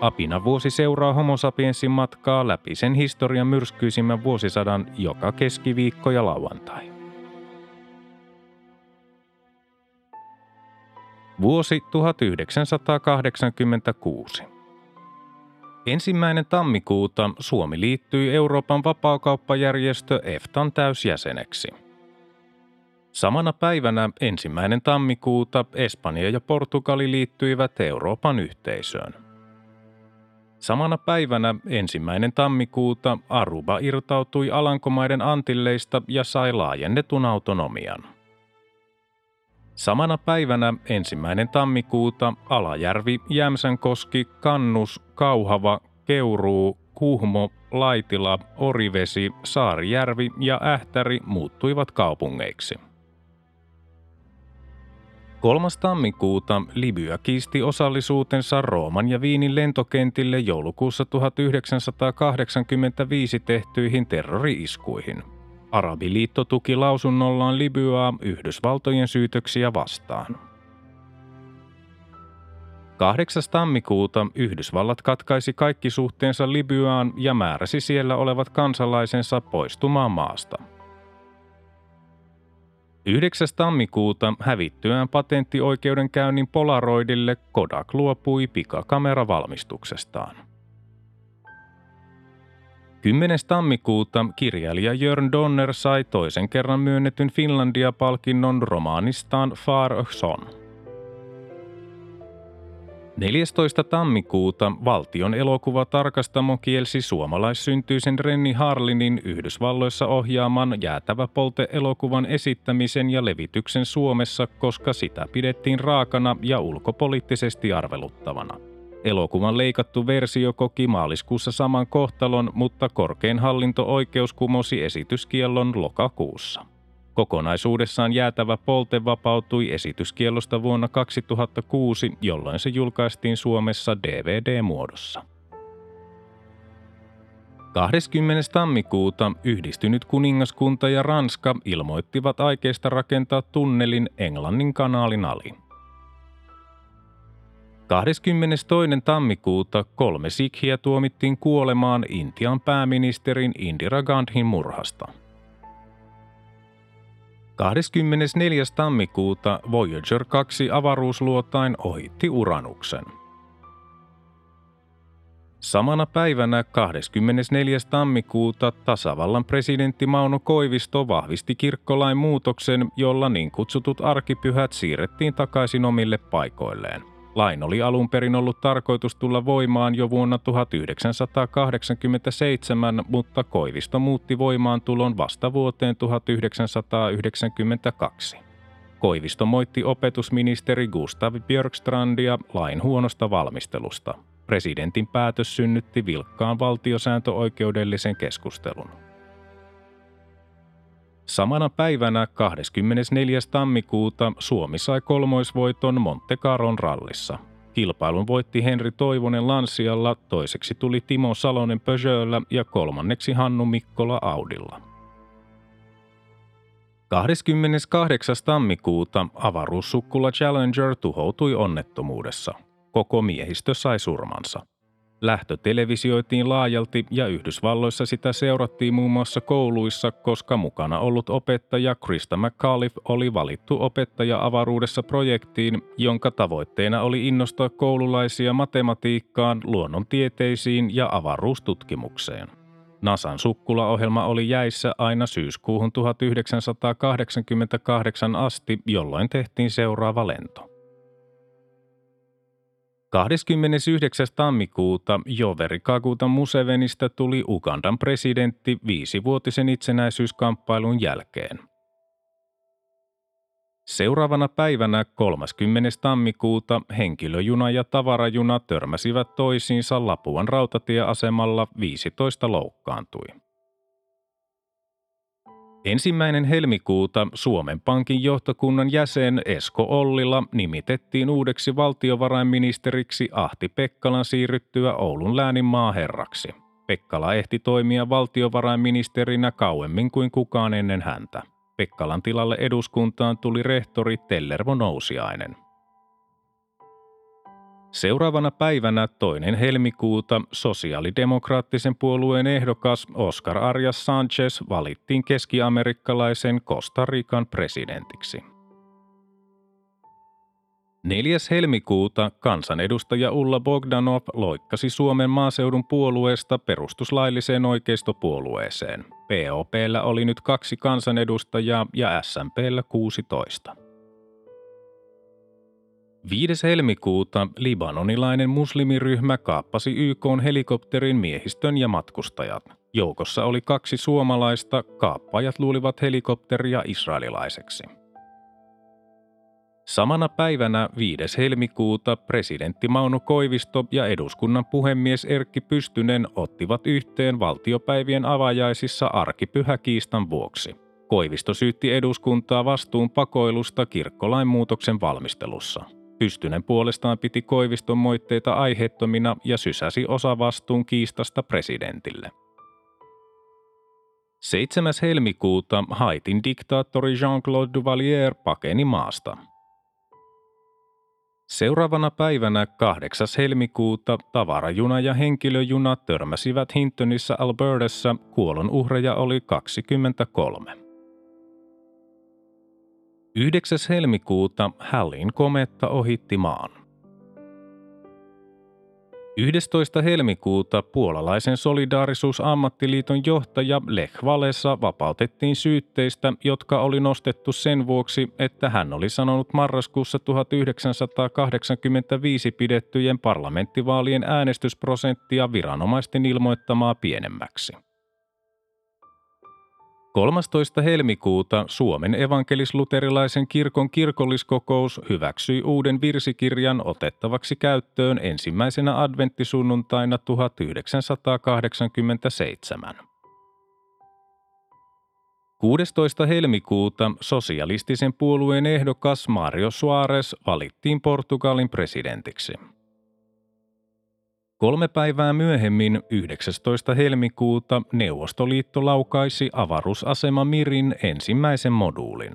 Apina vuosi seuraa homo sapiensin matkaa läpi sen historian myrskyisimmän vuosisadan joka keskiviikko ja lauantai. Vuosi 1986. Ensimmäinen tammikuuta Suomi liittyi Euroopan vapaakauppajärjestö EFTAn täysjäseneksi. Samana päivänä ensimmäinen tammikuuta Espanja ja Portugali liittyivät Euroopan yhteisöön. Samana päivänä ensimmäinen tammikuuta Aruba irtautui Alankomaiden Antilleista ja sai laajennetun autonomian. Samana päivänä ensimmäinen tammikuuta Alajärvi, Jämsänkoski, Kannus, Kauhava, Keuruu, Kuhmo, Laitila, Orivesi, Saarijärvi ja Ähtäri muuttuivat kaupungeiksi. 3. tammikuuta Libya kiisti osallisuutensa Rooman ja Viinin lentokentille joulukuussa 1985 tehtyihin terrori-iskuihin. Arabiliitto tuki lausunnollaan Libyaa Yhdysvaltojen syytöksiä vastaan. 8. tammikuuta Yhdysvallat katkaisi kaikki suhteensa Libyaan ja määräsi siellä olevat kansalaisensa poistumaan maasta – 9. tammikuuta hävittyään patenttioikeudenkäynnin Polaroidille Kodak luopui pikakameravalmistuksestaan. 10. tammikuuta kirjailija Jörn Donner sai toisen kerran myönnetyn Finlandia-palkinnon romaanistaan Far Son. 14. tammikuuta valtion elokuvatarkastamo kielsi suomalaissyntyisen Renni Harlinin Yhdysvalloissa ohjaaman jäätävä polte-elokuvan esittämisen ja levityksen Suomessa, koska sitä pidettiin raakana ja ulkopoliittisesti arveluttavana. Elokuvan leikattu versio koki maaliskuussa saman kohtalon, mutta korkein hallinto-oikeus kumosi esityskiellon lokakuussa. Kokonaisuudessaan jäätävä polte vapautui esityskiellosta vuonna 2006, jolloin se julkaistiin Suomessa DVD-muodossa. 20. tammikuuta yhdistynyt kuningaskunta ja Ranska ilmoittivat aikeista rakentaa tunnelin Englannin kanaalin ali. 22. tammikuuta kolme sikhiä tuomittiin kuolemaan Intian pääministerin Indira Gandhin murhasta – 24. tammikuuta Voyager 2 avaruusluotain ohitti Uranuksen. Samana päivänä 24. tammikuuta tasavallan presidentti Mauno Koivisto vahvisti kirkkolain muutoksen, jolla niin kutsutut arkipyhät siirrettiin takaisin omille paikoilleen – Lain oli alun perin ollut tarkoitus tulla voimaan jo vuonna 1987, mutta Koivisto muutti voimaantulon vasta vuoteen 1992. Koivisto moitti opetusministeri Gustav Björkstrandia lain huonosta valmistelusta. Presidentin päätös synnytti vilkkaan valtiosääntöoikeudellisen keskustelun. Samana päivänä 24. tammikuuta Suomi sai kolmoisvoiton Monte Carlon rallissa. Kilpailun voitti Henri Toivonen Lansialla, toiseksi tuli Timo Salonen Peugeotlla ja kolmanneksi Hannu Mikkola Audilla. 28. tammikuuta avaruussukkula Challenger tuhoutui onnettomuudessa. Koko miehistö sai surmansa. Lähtö televisioitiin laajalti ja Yhdysvalloissa sitä seurattiin muun muassa kouluissa, koska mukana ollut opettaja Krista McCauliffe oli valittu opettaja avaruudessa projektiin, jonka tavoitteena oli innostaa koululaisia matematiikkaan, luonnontieteisiin ja avaruustutkimukseen. NASAn sukkulaohjelma oli jäissä aina syyskuuhun 1988 asti, jolloin tehtiin seuraava lento. 29. tammikuuta Joveri Kaguta Musevenistä tuli Ugandan presidentti viisivuotisen itsenäisyyskamppailun jälkeen. Seuraavana päivänä 30. tammikuuta henkilöjuna ja tavarajuna törmäsivät toisiinsa Lapuan rautatieasemalla 15 loukkaantui. Ensimmäinen helmikuuta Suomen Pankin johtokunnan jäsen Esko Ollila nimitettiin uudeksi valtiovarainministeriksi Ahti Pekkalan siirryttyä Oulun läänin maaherraksi. Pekkala ehti toimia valtiovarainministerinä kauemmin kuin kukaan ennen häntä. Pekkalan tilalle eduskuntaan tuli rehtori Tellervo Nousiainen. Seuraavana päivänä toinen helmikuuta sosiaalidemokraattisen puolueen ehdokas Oscar Arias Sanchez valittiin keskiamerikkalaisen Costa Rican presidentiksi. 4. helmikuuta kansanedustaja Ulla Bogdanov loikkasi Suomen maaseudun puolueesta perustuslailliseen oikeistopuolueeseen. POPllä oli nyt kaksi kansanedustajaa ja SMPllä 16. 5. helmikuuta libanonilainen muslimiryhmä kaappasi YK helikopterin miehistön ja matkustajat. Joukossa oli kaksi suomalaista, kaappajat luulivat helikopteria israelilaiseksi. Samana päivänä 5. helmikuuta presidentti Mauno Koivisto ja eduskunnan puhemies Erkki Pystynen ottivat yhteen valtiopäivien avajaisissa arkipyhäkiistan vuoksi. Koivisto syytti eduskuntaa vastuun pakoilusta kirkkolain muutoksen valmistelussa. Pystynen puolestaan piti Koiviston moitteita aiheettomina ja sysäsi osa vastuun kiistasta presidentille. 7. helmikuuta Haitin diktaattori Jean-Claude Duvalier pakeni maasta. Seuraavana päivänä 8. helmikuuta tavarajuna ja henkilöjuna törmäsivät Hintonissa Albertassa, kuolon uhreja oli 23. 9. helmikuuta Hallin kometta ohitti maan. 11. helmikuuta puolalaisen solidaarisuusammattiliiton johtaja Lech Walesa vapautettiin syytteistä, jotka oli nostettu sen vuoksi, että hän oli sanonut marraskuussa 1985 pidettyjen parlamenttivaalien äänestysprosenttia viranomaisten ilmoittamaa pienemmäksi. 13. helmikuuta Suomen evankelis-luterilaisen kirkon kirkolliskokous hyväksyi uuden virsikirjan otettavaksi käyttöön ensimmäisenä adventtisunnuntaina 1987. 16. helmikuuta sosialistisen puolueen ehdokas Mario Suarez valittiin Portugalin presidentiksi. Kolme päivää myöhemmin, 19. helmikuuta, Neuvostoliitto laukaisi avaruusasema Mirin ensimmäisen moduulin.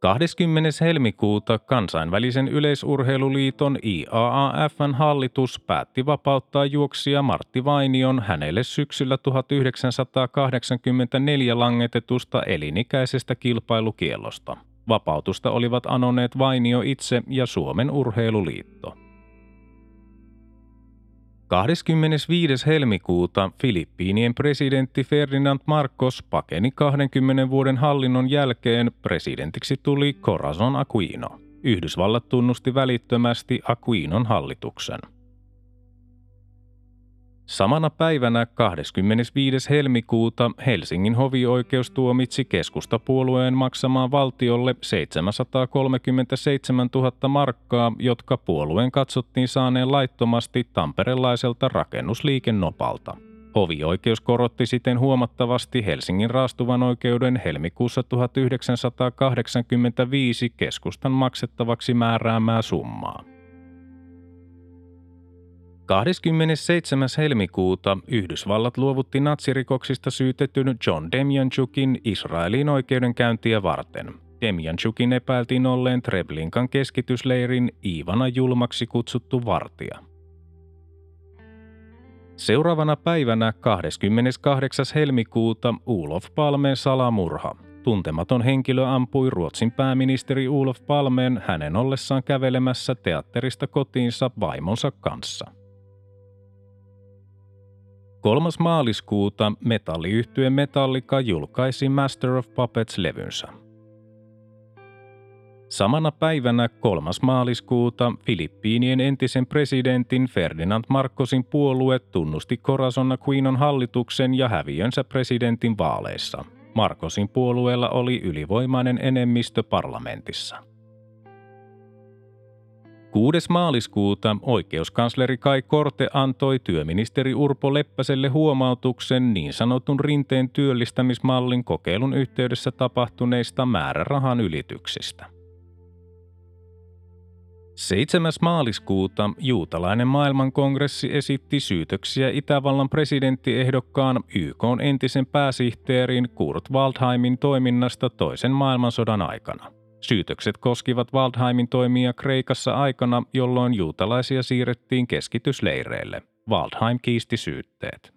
20. helmikuuta kansainvälisen yleisurheiluliiton IAAFn hallitus päätti vapauttaa juoksija Martti Vainion hänelle syksyllä 1984 langetetusta elinikäisestä kilpailukielosta. Vapautusta olivat anoneet Vainio itse ja Suomen urheiluliitto. 25. helmikuuta Filippiinien presidentti Ferdinand Marcos pakeni 20 vuoden hallinnon jälkeen presidentiksi tuli Corazon Aquino. Yhdysvallat tunnusti välittömästi Aquinon hallituksen. Samana päivänä 25. helmikuuta Helsingin hovioikeus tuomitsi keskustapuolueen maksamaan valtiolle 737 000 markkaa, jotka puolueen katsottiin saaneen laittomasti tamperelaiselta rakennusliikennopalta. Hovioikeus korotti siten huomattavasti Helsingin raastuvan oikeuden helmikuussa 1985 keskustan maksettavaksi määräämää summaa. 27. helmikuuta Yhdysvallat luovutti natsirikoksista syytetyn John Demjanchukin Israelin oikeudenkäyntiä varten. Demjanchukin epäiltiin olleen Treblinkan keskitysleirin Iivana julmaksi kutsuttu vartija. Seuraavana päivänä 28. helmikuuta Ulof Palmen salamurha. Tuntematon henkilö ampui Ruotsin pääministeri Ulof Palmeen hänen ollessaan kävelemässä teatterista kotiinsa vaimonsa kanssa. 3. maaliskuuta metalliyhtye Metallica julkaisi Master of Puppets-levynsä. Samana päivänä 3. maaliskuuta Filippiinien entisen presidentin Ferdinand Marcosin puolue tunnusti Corazon Aquinon hallituksen ja häviönsä presidentin vaaleissa. Markosin puolueella oli ylivoimainen enemmistö parlamentissa. 6. maaliskuuta oikeuskansleri Kai Korte antoi työministeri Urpo Leppäselle huomautuksen niin sanotun rinteen työllistämismallin kokeilun yhteydessä tapahtuneista määrärahan ylityksistä. 7. maaliskuuta juutalainen maailmankongressi esitti syytöksiä Itävallan presidenttiehdokkaan YK entisen pääsihteerin Kurt Waldheimin toiminnasta toisen maailmansodan aikana. Syytökset koskivat Waldheimin toimia Kreikassa aikana, jolloin juutalaisia siirrettiin keskitysleireille. Waldheim kiisti syytteet.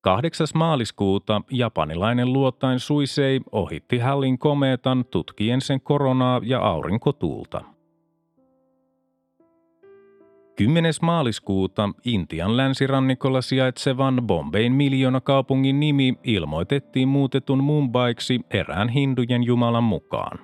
8. maaliskuuta japanilainen luotain Suisei ohitti Hallin komeetan tutkien sen koronaa ja aurinkotuulta. 10. maaliskuuta Intian länsirannikolla sijaitsevan Bombayn miljoonakaupungin nimi ilmoitettiin muutetun Mumbaiksi erään hindujen jumalan mukaan.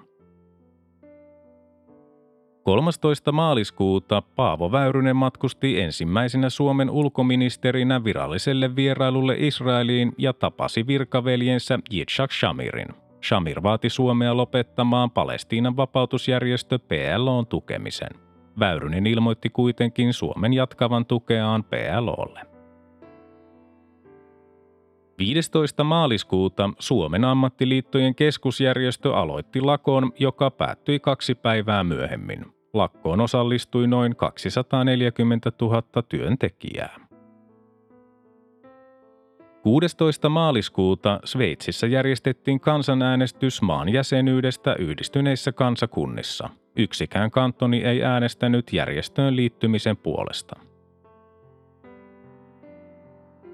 13. maaliskuuta Paavo Väyrynen matkusti ensimmäisenä Suomen ulkoministerinä viralliselle vierailulle Israeliin ja tapasi virkaveljensä Yitzhak Shamirin. Shamir vaati Suomea lopettamaan Palestiinan vapautusjärjestö PLOn tukemisen. Väyrynen ilmoitti kuitenkin Suomen jatkavan tukeaan PLOlle. 15. maaliskuuta Suomen ammattiliittojen keskusjärjestö aloitti lakon, joka päättyi kaksi päivää myöhemmin. Lakkoon osallistui noin 240 000 työntekijää. 16. maaliskuuta Sveitsissä järjestettiin kansanäänestys maan jäsenyydestä yhdistyneissä kansakunnissa. Yksikään kantoni ei äänestänyt järjestöön liittymisen puolesta.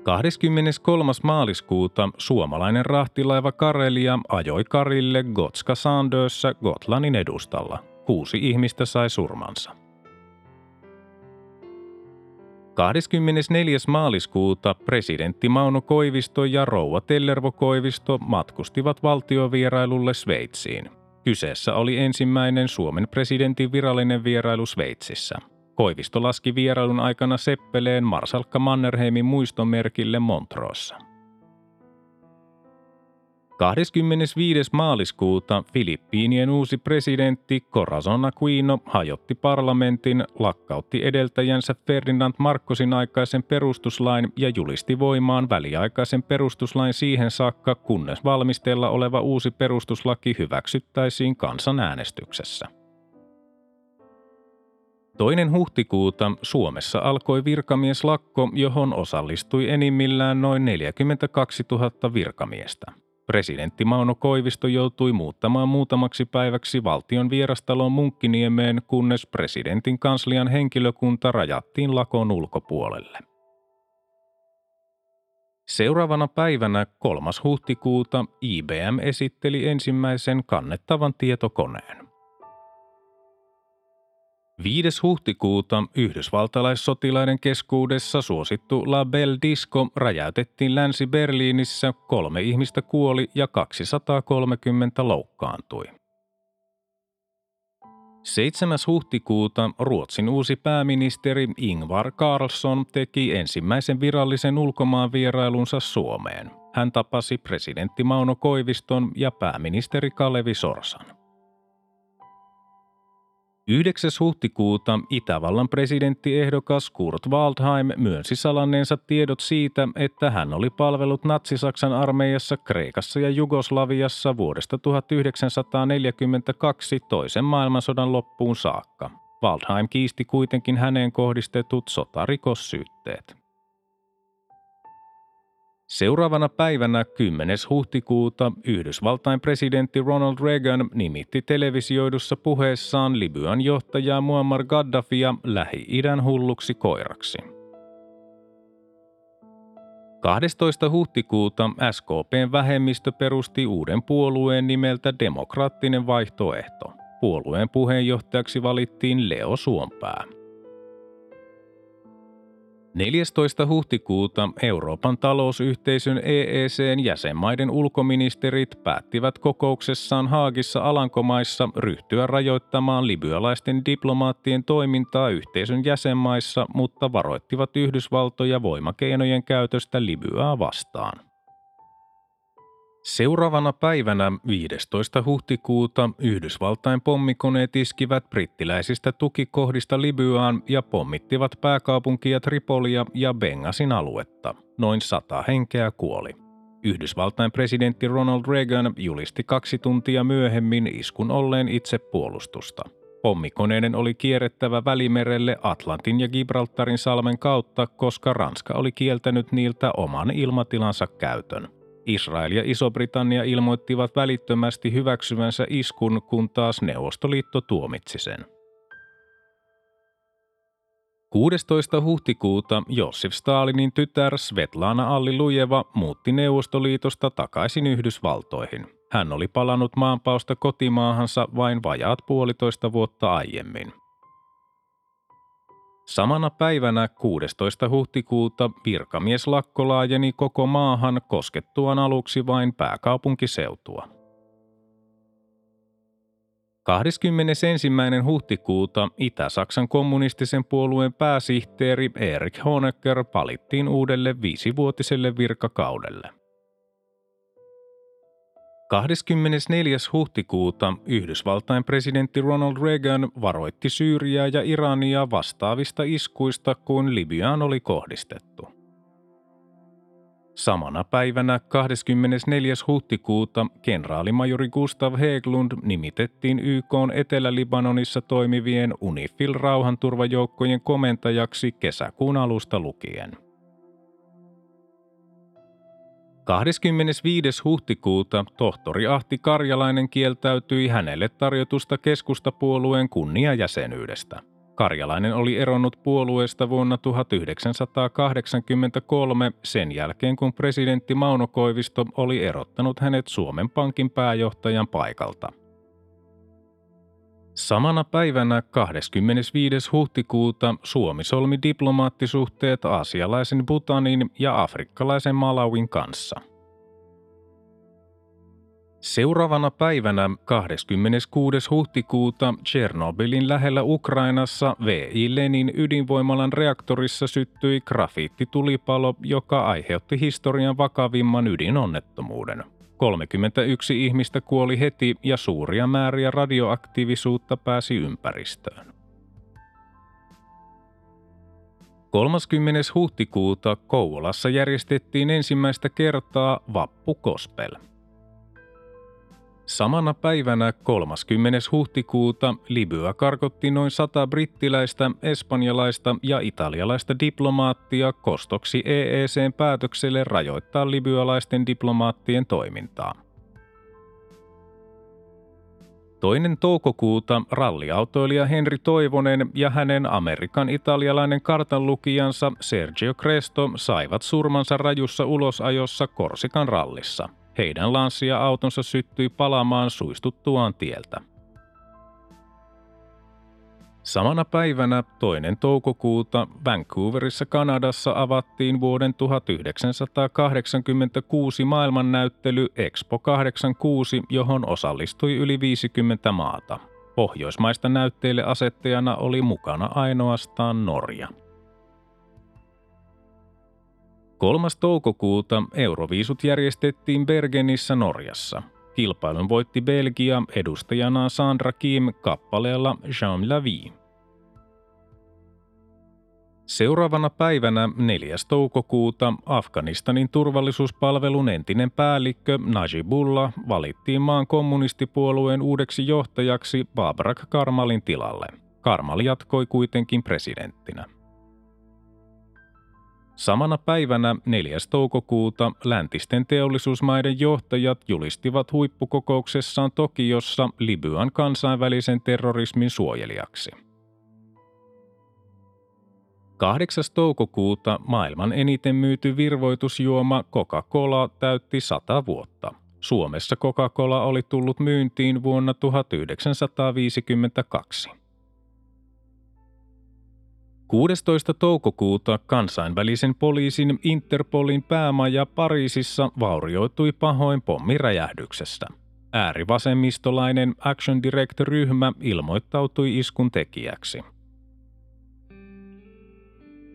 23. maaliskuuta suomalainen rahtilaiva Karelia ajoi Karille Gotska Sandössä Gotlannin edustalla – kuusi ihmistä sai surmansa. 24. maaliskuuta presidentti Mauno Koivisto ja rouva Tellervo Koivisto matkustivat valtiovierailulle Sveitsiin. Kyseessä oli ensimmäinen Suomen presidentin virallinen vierailu Sveitsissä. Koivisto laski vierailun aikana seppeleen Marsalkka Mannerheimin muistomerkille Montroossa. 25. maaliskuuta Filippiinien uusi presidentti Corazon Aquino hajotti parlamentin, lakkautti edeltäjänsä Ferdinand Marcosin aikaisen perustuslain ja julisti voimaan väliaikaisen perustuslain siihen saakka, kunnes valmisteella oleva uusi perustuslaki hyväksyttäisiin kansanäänestyksessä. Toinen huhtikuuta Suomessa alkoi virkamieslakko, johon osallistui enimmillään noin 42 000 virkamiestä. Presidentti Mauno Koivisto joutui muuttamaan muutamaksi päiväksi valtion vierastaloon Munkkiniemeen, kunnes presidentin kanslian henkilökunta rajattiin lakon ulkopuolelle. Seuraavana päivänä 3. huhtikuuta IBM esitteli ensimmäisen kannettavan tietokoneen. 5. huhtikuuta yhdysvaltalaissotilaiden keskuudessa suosittu La Belle Disco räjäytettiin Länsi-Berliinissä, kolme ihmistä kuoli ja 230 loukkaantui. 7. huhtikuuta Ruotsin uusi pääministeri Ingvar Carlsson teki ensimmäisen virallisen ulkomaanvierailunsa Suomeen. Hän tapasi presidentti Mauno Koiviston ja pääministeri Kalevi Sorsan. 9. huhtikuuta Itävallan presidenttiehdokas Kurt Waldheim myönsi salanneensa tiedot siitä, että hän oli palvellut Natsi-Saksan armeijassa Kreikassa ja Jugoslaviassa vuodesta 1942 toisen maailmansodan loppuun saakka. Waldheim kiisti kuitenkin häneen kohdistetut sotarikossyytteet. Seuraavana päivänä 10. huhtikuuta Yhdysvaltain presidentti Ronald Reagan nimitti televisioidussa puheessaan Libyan johtajaa Muammar Gaddafia Lähi-idän hulluksi koiraksi. 12. huhtikuuta SKPn vähemmistö perusti uuden puolueen nimeltä Demokraattinen vaihtoehto. Puolueen puheenjohtajaksi valittiin Leo Suompää. 14. huhtikuuta Euroopan talousyhteisön EECn jäsenmaiden ulkoministerit päättivät kokouksessaan Haagissa Alankomaissa ryhtyä rajoittamaan libyalaisten diplomaattien toimintaa yhteisön jäsenmaissa, mutta varoittivat Yhdysvaltoja voimakeinojen käytöstä Libyaa vastaan. Seuraavana päivänä 15. huhtikuuta Yhdysvaltain pommikoneet iskivät brittiläisistä tukikohdista Libyaan ja pommittivat pääkaupunkia Tripolia ja Bengasin aluetta. Noin sata henkeä kuoli. Yhdysvaltain presidentti Ronald Reagan julisti kaksi tuntia myöhemmin iskun olleen itse puolustusta. Pommikoneiden oli kierrettävä välimerelle Atlantin ja Gibraltarin salmen kautta, koska Ranska oli kieltänyt niiltä oman ilmatilansa käytön. Israel ja Iso-Britannia ilmoittivat välittömästi hyväksyvänsä iskun, kun taas Neuvostoliitto tuomitsi sen. 16. huhtikuuta Josif Stalinin tytär Svetlana Allilujeva muutti Neuvostoliitosta takaisin Yhdysvaltoihin. Hän oli palannut maanpausta kotimaahansa vain vajaat puolitoista vuotta aiemmin. Samana päivänä 16. huhtikuuta virkamieslakko laajeni koko maahan koskettuaan aluksi vain pääkaupunkiseutua. 21. huhtikuuta Itä-Saksan kommunistisen puolueen pääsihteeri Erich Honecker valittiin uudelle viisivuotiselle virkakaudelle. 24. huhtikuuta Yhdysvaltain presidentti Ronald Reagan varoitti Syyriaa ja Irania vastaavista iskuista kuin Libyaan oli kohdistettu. Samana päivänä 24. huhtikuuta kenraalimajori Gustav Heglund nimitettiin YK Etelä-Libanonissa toimivien UNIFIL rauhanturvajoukkojen komentajaksi kesäkuun alusta lukien. 25. huhtikuuta tohtori Ahti Karjalainen kieltäytyi hänelle tarjotusta keskustapuolueen kunniajäsenyydestä. Karjalainen oli eronnut puolueesta vuonna 1983 sen jälkeen, kun presidentti Mauno Koivisto oli erottanut hänet Suomen Pankin pääjohtajan paikalta – Samana päivänä 25. huhtikuuta Suomi solmi diplomaattisuhteet aasialaisen Butanin ja afrikkalaisen Malawin kanssa. Seuraavana päivänä 26. huhtikuuta Tchernobylin lähellä Ukrainassa V.I. Lenin ydinvoimalan reaktorissa syttyi grafiittitulipalo, joka aiheutti historian vakavimman ydinonnettomuuden. 31 ihmistä kuoli heti ja suuria määriä radioaktiivisuutta pääsi ympäristöön. 30. huhtikuuta Kouvolassa järjestettiin ensimmäistä kertaa Vappu Kospel – Samana päivänä 30. huhtikuuta Libya karkotti noin sata brittiläistä, espanjalaista ja italialaista diplomaattia kostoksi EECn päätökselle rajoittaa libyalaisten diplomaattien toimintaa. Toinen toukokuuta ralliautoilija Henri Toivonen ja hänen Amerikan italialainen kartanlukijansa Sergio Cresto saivat surmansa rajussa ulosajossa Korsikan rallissa – heidän lanssia-autonsa syttyi palamaan suistuttuaan tieltä. Samana päivänä toinen toukokuuta Vancouverissa Kanadassa avattiin vuoden 1986 maailmannäyttely Expo 86, johon osallistui yli 50 maata. Pohjoismaista näytteille asettajana oli mukana ainoastaan Norja. 3. toukokuuta Euroviisut järjestettiin Bergenissä Norjassa. Kilpailun voitti Belgia edustajana Sandra Kim kappaleella Jean la Vie. Seuraavana päivänä 4. toukokuuta Afganistanin turvallisuuspalvelun entinen päällikkö Najibullah valittiin maan kommunistipuolueen uudeksi johtajaksi Babrak Karmalin tilalle. Karmal jatkoi kuitenkin presidenttinä. Samana päivänä 4. toukokuuta läntisten teollisuusmaiden johtajat julistivat huippukokouksessaan Tokiossa Libyan kansainvälisen terrorismin suojelijaksi. 8. toukokuuta maailman eniten myyty virvoitusjuoma Coca-Cola täytti 100 vuotta. Suomessa Coca-Cola oli tullut myyntiin vuonna 1952. 16. toukokuuta kansainvälisen poliisin Interpolin päämaja Pariisissa vaurioitui pahoin pommiräjähdyksestä. Äärivasemmistolainen Action Direct-ryhmä ilmoittautui iskun tekijäksi.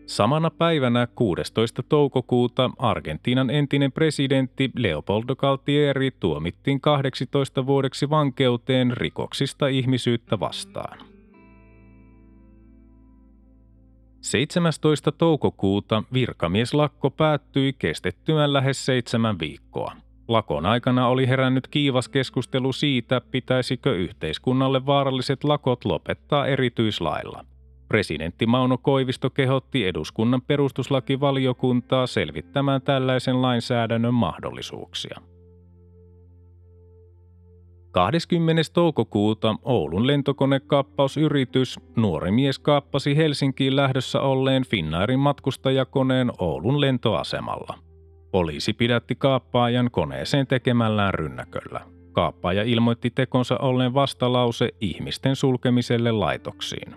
Samana päivänä 16. toukokuuta Argentiinan entinen presidentti Leopoldo Galtieri tuomittiin 18 vuodeksi vankeuteen rikoksista ihmisyyttä vastaan. 17. toukokuuta virkamieslakko päättyi kestettyään lähes seitsemän viikkoa. Lakon aikana oli herännyt kiivas keskustelu siitä, pitäisikö yhteiskunnalle vaaralliset lakot lopettaa erityislailla. Presidentti Mauno Koivisto kehotti eduskunnan perustuslakivaliokuntaa selvittämään tällaisen lainsäädännön mahdollisuuksia. 20. toukokuuta Oulun lentokonekaappausyritys nuori mies kaappasi Helsinkiin lähdössä olleen Finnairin matkustajakoneen Oulun lentoasemalla. Poliisi pidätti kaappaajan koneeseen tekemällään rynnäköllä. Kaappaaja ilmoitti tekonsa olleen vastalause ihmisten sulkemiselle laitoksiin.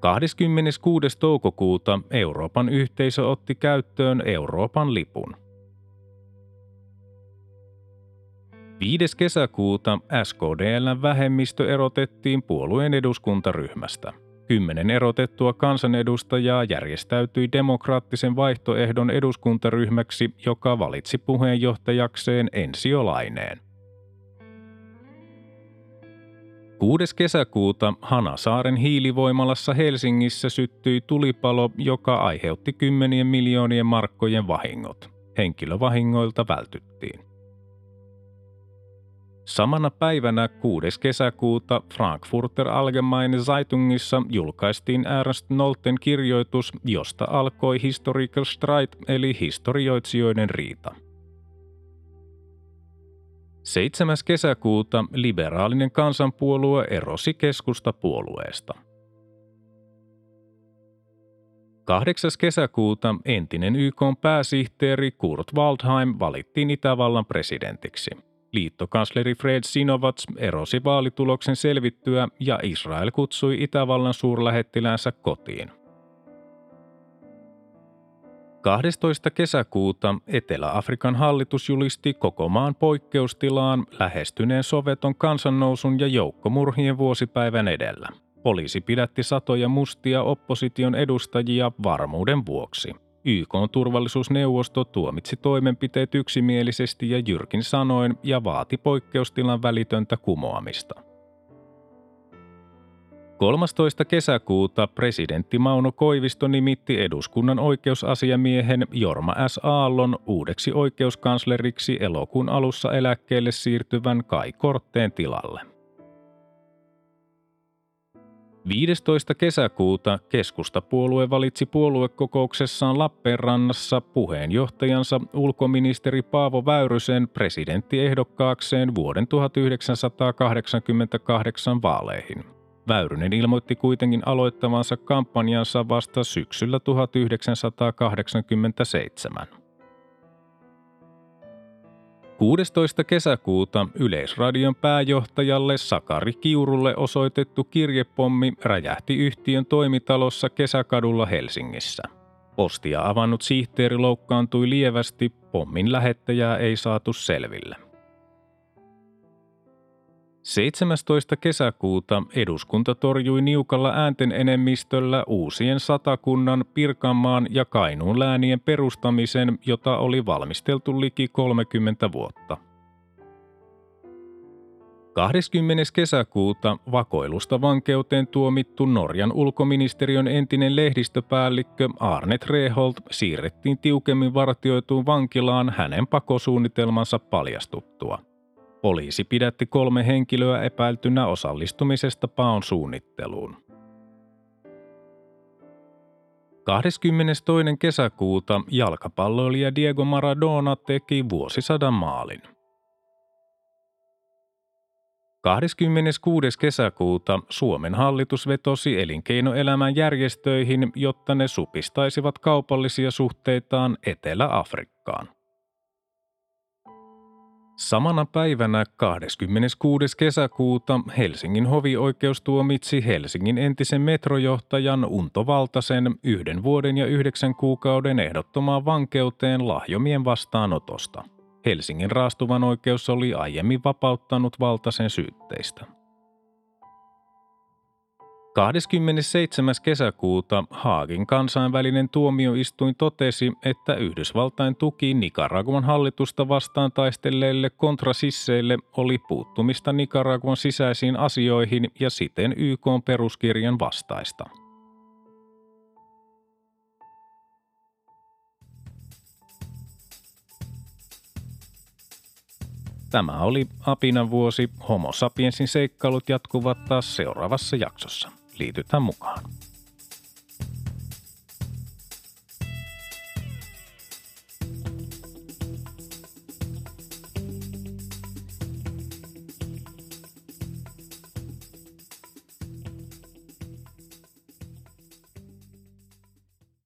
26. toukokuuta Euroopan yhteisö otti käyttöön Euroopan lipun. 5. kesäkuuta SKDLn vähemmistö erotettiin puolueen eduskuntaryhmästä. Kymmenen erotettua kansanedustajaa järjestäytyi demokraattisen vaihtoehdon eduskuntaryhmäksi, joka valitsi puheenjohtajakseen Ensiolaineen. 6. kesäkuuta Hanasaaren hiilivoimalassa Helsingissä syttyi tulipalo, joka aiheutti kymmenien miljoonien markkojen vahingot. Henkilövahingoilta vältyttiin. Samana päivänä 6. kesäkuuta Frankfurter Allgemeine Zeitungissa julkaistiin Ernst Nolten kirjoitus, josta alkoi Historical Streit eli historioitsijoiden riita. 7. kesäkuuta liberaalinen kansanpuolue erosi keskustapuolueesta. 8. kesäkuuta entinen YK pääsihteeri Kurt Waldheim valittiin Itävallan presidentiksi. Liittokansleri Fred Sinovats erosi vaalituloksen selvittyä ja Israel kutsui Itävallan suurlähettiläänsä kotiin. 12. kesäkuuta Etelä-Afrikan hallitus julisti koko maan poikkeustilaan lähestyneen soveton kansannousun ja joukkomurhien vuosipäivän edellä. Poliisi pidätti satoja mustia opposition edustajia varmuuden vuoksi. YK turvallisuusneuvosto tuomitsi toimenpiteet yksimielisesti ja jyrkin sanoin ja vaati poikkeustilan välitöntä kumoamista. 13. kesäkuuta presidentti Mauno Koivisto nimitti eduskunnan oikeusasiamiehen Jorma S. Aallon uudeksi oikeuskansleriksi elokuun alussa eläkkeelle siirtyvän Kai Kortteen tilalle. 15. kesäkuuta keskustapuolue valitsi puoluekokouksessaan Lappeenrannassa puheenjohtajansa ulkoministeri Paavo Väyrysen presidenttiehdokkaakseen vuoden 1988 vaaleihin – Väyrynen ilmoitti kuitenkin aloittavansa kampanjansa vasta syksyllä 1987. 16. kesäkuuta Yleisradion pääjohtajalle Sakari Kiurulle osoitettu kirjepommi räjähti yhtiön toimitalossa Kesäkadulla Helsingissä. Postia avannut sihteeri loukkaantui lievästi, pommin lähettäjää ei saatu selville. 17. kesäkuuta eduskunta torjui niukalla äänten enemmistöllä uusien satakunnan, Pirkanmaan ja Kainuun läänien perustamisen, jota oli valmisteltu liki 30 vuotta. 20. kesäkuuta vakoilusta vankeuteen tuomittu Norjan ulkoministeriön entinen lehdistöpäällikkö Arne Treholt siirrettiin tiukemmin vartioituun vankilaan hänen pakosuunnitelmansa paljastuttua – Poliisi pidätti kolme henkilöä epäiltynä osallistumisesta paon suunnitteluun. 22. kesäkuuta jalkapalloilija Diego Maradona teki vuosisadan maalin. 26. kesäkuuta Suomen hallitus vetosi elinkeinoelämän järjestöihin, jotta ne supistaisivat kaupallisia suhteitaan Etelä-Afrikkaan. Samana päivänä 26. kesäkuuta Helsingin hovioikeus tuomitsi Helsingin entisen metrojohtajan Unto Valtasen yhden vuoden ja yhdeksän kuukauden ehdottomaan vankeuteen lahjomien vastaanotosta. Helsingin raastuvan oikeus oli aiemmin vapauttanut Valtasen syytteistä. 27. kesäkuuta Haagin kansainvälinen tuomioistuin totesi, että Yhdysvaltain tuki Nicaraguan hallitusta vastaan taistelleille kontrasisseille oli puuttumista Nicaraguan sisäisiin asioihin ja siten YK peruskirjan vastaista. Tämä oli Apinan vuosi. Homo sapiensin seikkailut jatkuvat taas seuraavassa jaksossa. Liitytään mukaan.